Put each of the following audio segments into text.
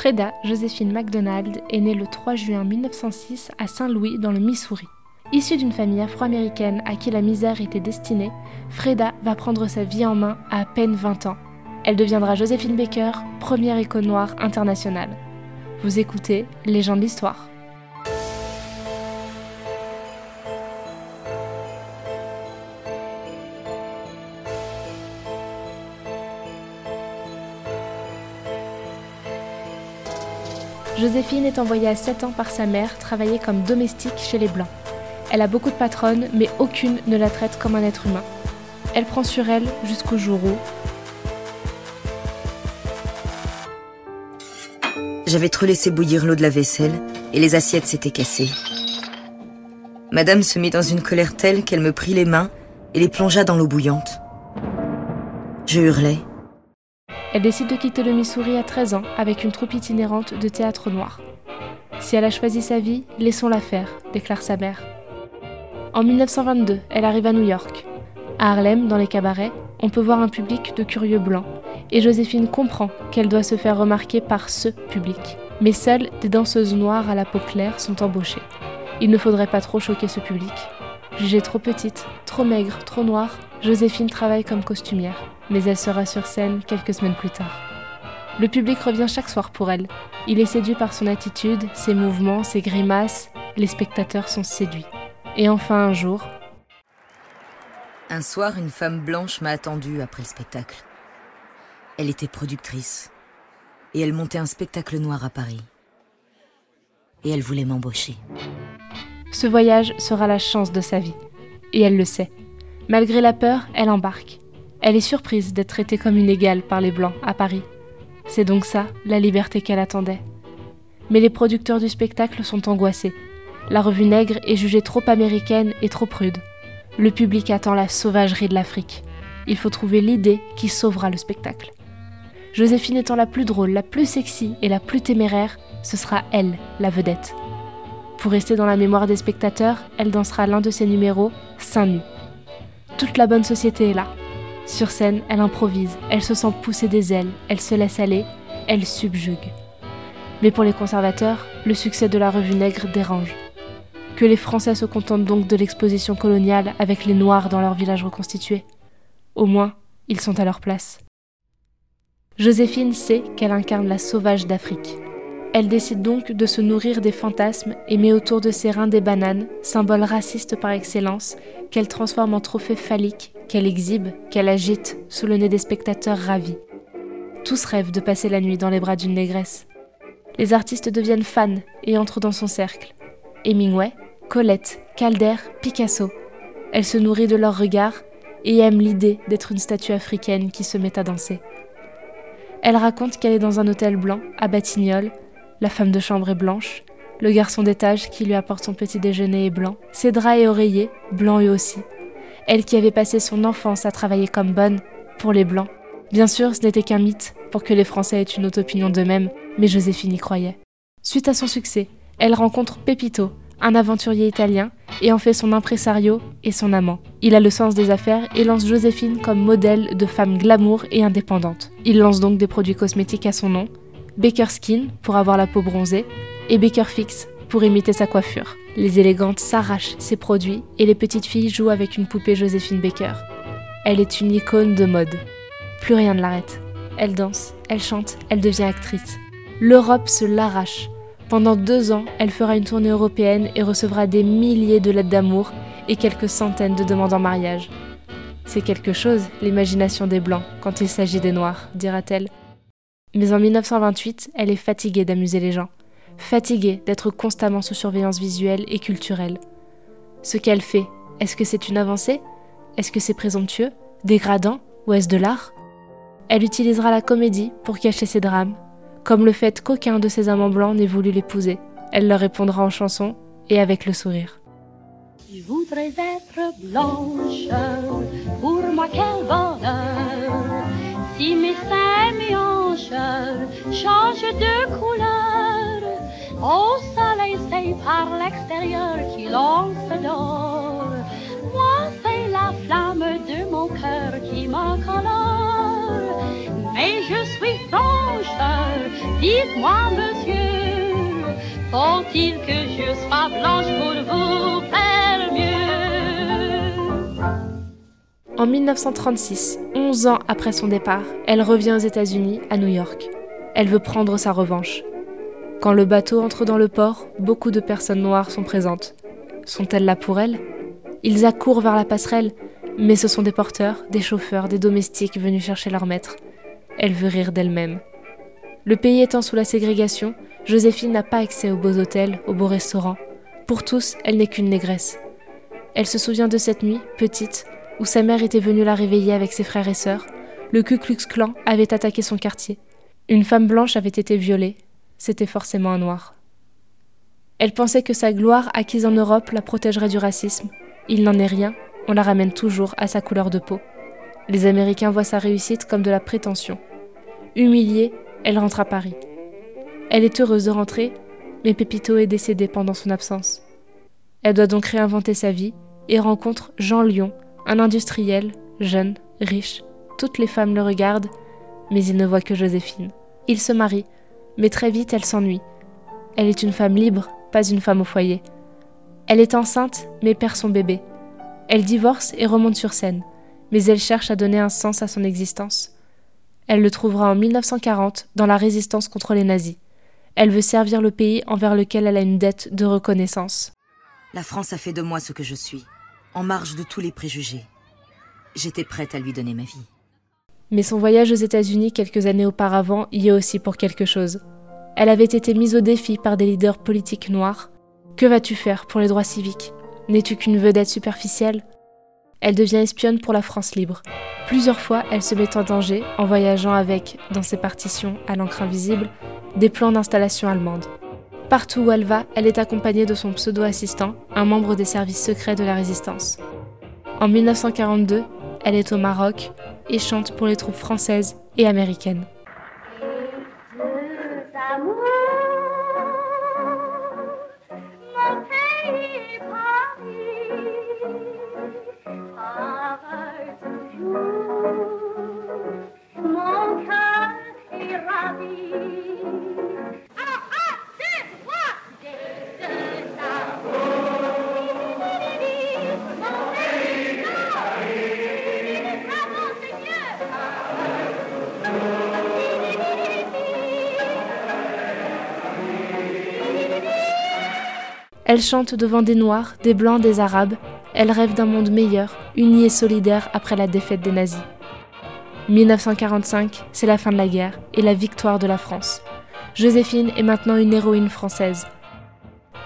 Freda Joséphine MacDonald est née le 3 juin 1906 à Saint-Louis dans le Missouri. Issue d'une famille afro-américaine à qui la misère était destinée, Freda va prendre sa vie en main à peine 20 ans. Elle deviendra Joséphine Baker, première école noire internationale. Vous écoutez Les gens Joséphine est envoyée à 7 ans par sa mère travailler comme domestique chez les Blancs. Elle a beaucoup de patronnes, mais aucune ne la traite comme un être humain. Elle prend sur elle jusqu'au jour où... J'avais trop laissé bouillir l'eau de la vaisselle et les assiettes s'étaient cassées. Madame se mit dans une colère telle qu'elle me prit les mains et les plongea dans l'eau bouillante. Je hurlai. Elle décide de quitter le Missouri à 13 ans avec une troupe itinérante de théâtre noir. Si elle a choisi sa vie, laissons-la faire, déclare sa mère. En 1922, elle arrive à New York. À Harlem, dans les cabarets, on peut voir un public de curieux blancs, et Joséphine comprend qu'elle doit se faire remarquer par ce public. Mais seules des danseuses noires à la peau claire sont embauchées. Il ne faudrait pas trop choquer ce public. Jugée trop petite, trop maigre, trop noire, Joséphine travaille comme costumière mais elle sera sur scène quelques semaines plus tard. Le public revient chaque soir pour elle. Il est séduit par son attitude, ses mouvements, ses grimaces. Les spectateurs sont séduits. Et enfin un jour... Un soir, une femme blanche m'a attendue après le spectacle. Elle était productrice. Et elle montait un spectacle noir à Paris. Et elle voulait m'embaucher. Ce voyage sera la chance de sa vie. Et elle le sait. Malgré la peur, elle embarque. Elle est surprise d'être traitée comme une égale par les Blancs à Paris. C'est donc ça, la liberté qu'elle attendait. Mais les producteurs du spectacle sont angoissés. La revue Nègre est jugée trop américaine et trop prude. Le public attend la sauvagerie de l'Afrique. Il faut trouver l'idée qui sauvera le spectacle. Joséphine étant la plus drôle, la plus sexy et la plus téméraire, ce sera elle, la vedette. Pour rester dans la mémoire des spectateurs, elle dansera l'un de ses numéros, seins nus. Toute la bonne société est là. Sur scène, elle improvise, elle se sent pousser des ailes, elle se laisse aller, elle subjugue. Mais pour les conservateurs, le succès de la revue Nègre dérange. Que les Français se contentent donc de l'exposition coloniale avec les Noirs dans leur village reconstitué. Au moins, ils sont à leur place. Joséphine sait qu'elle incarne la sauvage d'Afrique. Elle décide donc de se nourrir des fantasmes et met autour de ses reins des bananes, symbole raciste par excellence, qu'elle transforme en trophée phallique, qu'elle exhibe, qu'elle agite sous le nez des spectateurs ravis. Tous rêvent de passer la nuit dans les bras d'une négresse. Les artistes deviennent fans et entrent dans son cercle. Hemingway, Colette, Calder, Picasso. Elle se nourrit de leurs regards et aime l'idée d'être une statue africaine qui se met à danser. Elle raconte qu'elle est dans un hôtel blanc à Batignolles la femme de chambre est blanche, le garçon d'étage qui lui apporte son petit déjeuner est blanc, ses draps et oreillers, blancs eux aussi. Elle qui avait passé son enfance à travailler comme bonne, pour les blancs. Bien sûr, ce n'était qu'un mythe, pour que les Français aient une autre opinion d'eux-mêmes, mais Joséphine y croyait. Suite à son succès, elle rencontre Pepito, un aventurier italien, et en fait son impresario et son amant. Il a le sens des affaires et lance Joséphine comme modèle de femme glamour et indépendante. Il lance donc des produits cosmétiques à son nom, Baker Skin pour avoir la peau bronzée et Baker Fix pour imiter sa coiffure. Les élégantes s'arrachent ses produits et les petites filles jouent avec une poupée Joséphine Baker. Elle est une icône de mode. Plus rien ne l'arrête. Elle danse, elle chante, elle devient actrice. L'Europe se l'arrache. Pendant deux ans, elle fera une tournée européenne et recevra des milliers de lettres d'amour et quelques centaines de demandes en mariage. C'est quelque chose, l'imagination des Blancs, quand il s'agit des Noirs, dira-t-elle. Mais en 1928, elle est fatiguée d'amuser les gens, fatiguée d'être constamment sous surveillance visuelle et culturelle. Ce qu'elle fait, est-ce que c'est une avancée? Est-ce que c'est présomptueux? Dégradant? Ou est-ce de l'art? Elle utilisera la comédie pour cacher ses drames, comme le fait qu'aucun de ses amants blancs n'ait voulu l'épouser. Elle leur répondra en chanson et avec le sourire. Si mes change de couleur. Au soleil, c'est par l'extérieur qu'il se dort. Moi, c'est la flamme de mon cœur qui m'encolore. mais je suis franche. Dites-moi, monsieur, faut-il que je sois blanche pour vous faire mieux? En 1936, 11 ans après son départ, elle revient aux États-Unis, à New York. Elle veut prendre sa revanche. Quand le bateau entre dans le port, beaucoup de personnes noires sont présentes. Sont-elles là pour elle Ils accourent vers la passerelle, mais ce sont des porteurs, des chauffeurs, des domestiques venus chercher leur maître. Elle veut rire d'elle-même. Le pays étant sous la ségrégation, Joséphine n'a pas accès aux beaux hôtels, aux beaux restaurants. Pour tous, elle n'est qu'une négresse. Elle se souvient de cette nuit, petite, où sa mère était venue la réveiller avec ses frères et sœurs. Le Ku Klux Klan avait attaqué son quartier. Une femme blanche avait été violée. C'était forcément un noir. Elle pensait que sa gloire acquise en Europe la protégerait du racisme. Il n'en est rien, on la ramène toujours à sa couleur de peau. Les Américains voient sa réussite comme de la prétention. Humiliée, elle rentre à Paris. Elle est heureuse de rentrer, mais Pépito est décédé pendant son absence. Elle doit donc réinventer sa vie et rencontre Jean Lyon, un industriel, jeune, riche. Toutes les femmes le regardent, mais il ne voit que Joséphine. Il se marie, mais très vite elle s'ennuie. Elle est une femme libre, pas une femme au foyer. Elle est enceinte, mais perd son bébé. Elle divorce et remonte sur scène, mais elle cherche à donner un sens à son existence. Elle le trouvera en 1940 dans la résistance contre les nazis. Elle veut servir le pays envers lequel elle a une dette de reconnaissance. La France a fait de moi ce que je suis, en marge de tous les préjugés. J'étais prête à lui donner ma vie. Mais son voyage aux États-Unis quelques années auparavant y est aussi pour quelque chose. Elle avait été mise au défi par des leaders politiques noirs. Que vas-tu faire pour les droits civiques? N'es-tu qu'une vedette superficielle? Elle devient espionne pour la France libre. Plusieurs fois, elle se met en danger en voyageant avec, dans ses partitions à l'encre invisible, des plans d'installation allemande. Partout où elle va, elle est accompagnée de son pseudo-assistant, un membre des services secrets de la résistance. En 1942, elle est au Maroc et chante pour les troupes françaises et américaines. Elle chante devant des Noirs, des Blancs, des Arabes. Elle rêve d'un monde meilleur, uni et solidaire après la défaite des nazis. 1945, c'est la fin de la guerre et la victoire de la France. Joséphine est maintenant une héroïne française.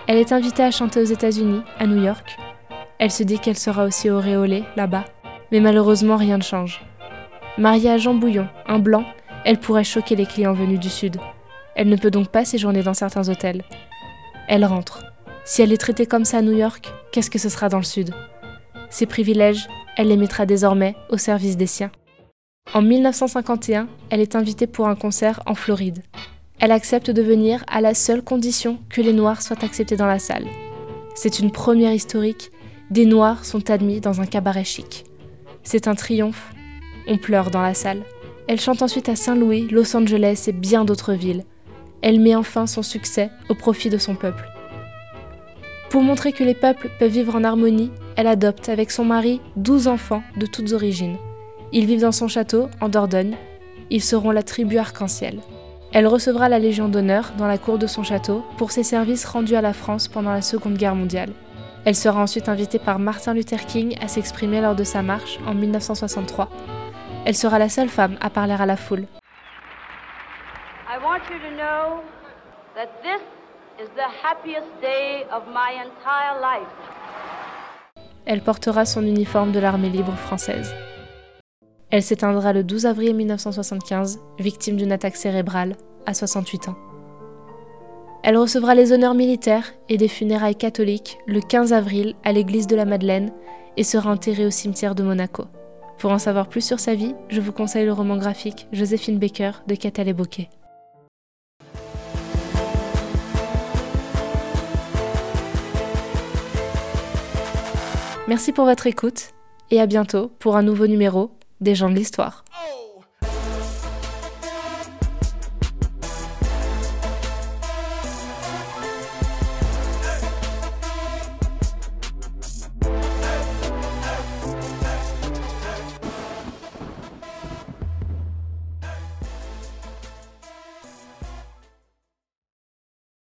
Elle est invitée à chanter aux États-Unis, à New York. Elle se dit qu'elle sera aussi auréolée là-bas, mais malheureusement rien ne change. Mariée à Jean Bouillon, un blanc, elle pourrait choquer les clients venus du Sud. Elle ne peut donc pas séjourner dans certains hôtels. Elle rentre. Si elle est traitée comme ça à New York, qu'est-ce que ce sera dans le Sud? Ses privilèges, elle les mettra désormais au service des siens. En 1951, elle est invitée pour un concert en Floride. Elle accepte de venir à la seule condition que les Noirs soient acceptés dans la salle. C'est une première historique, des Noirs sont admis dans un cabaret chic. C'est un triomphe, on pleure dans la salle. Elle chante ensuite à Saint-Louis, Los Angeles et bien d'autres villes. Elle met enfin son succès au profit de son peuple. Pour montrer que les peuples peuvent vivre en harmonie, elle adopte avec son mari 12 enfants de toutes origines. Ils vivent dans son château, en Dordogne. Ils seront la tribu arc-en-ciel. Elle recevra la Légion d'honneur dans la cour de son château pour ses services rendus à la France pendant la Seconde Guerre mondiale. Elle sera ensuite invitée par Martin Luther King à s'exprimer lors de sa marche en 1963. Elle sera la seule femme à parler à la foule. Elle portera son uniforme de l'armée libre française. Elle s'éteindra le 12 avril 1975, victime d'une attaque cérébrale, à 68 ans. Elle recevra les honneurs militaires et des funérailles catholiques le 15 avril à l'église de la Madeleine et sera enterrée au cimetière de Monaco. Pour en savoir plus sur sa vie, je vous conseille le roman graphique Joséphine Baker de Catal et Bocquet. Merci pour votre écoute et à bientôt pour un nouveau numéro des gens de l'histoire.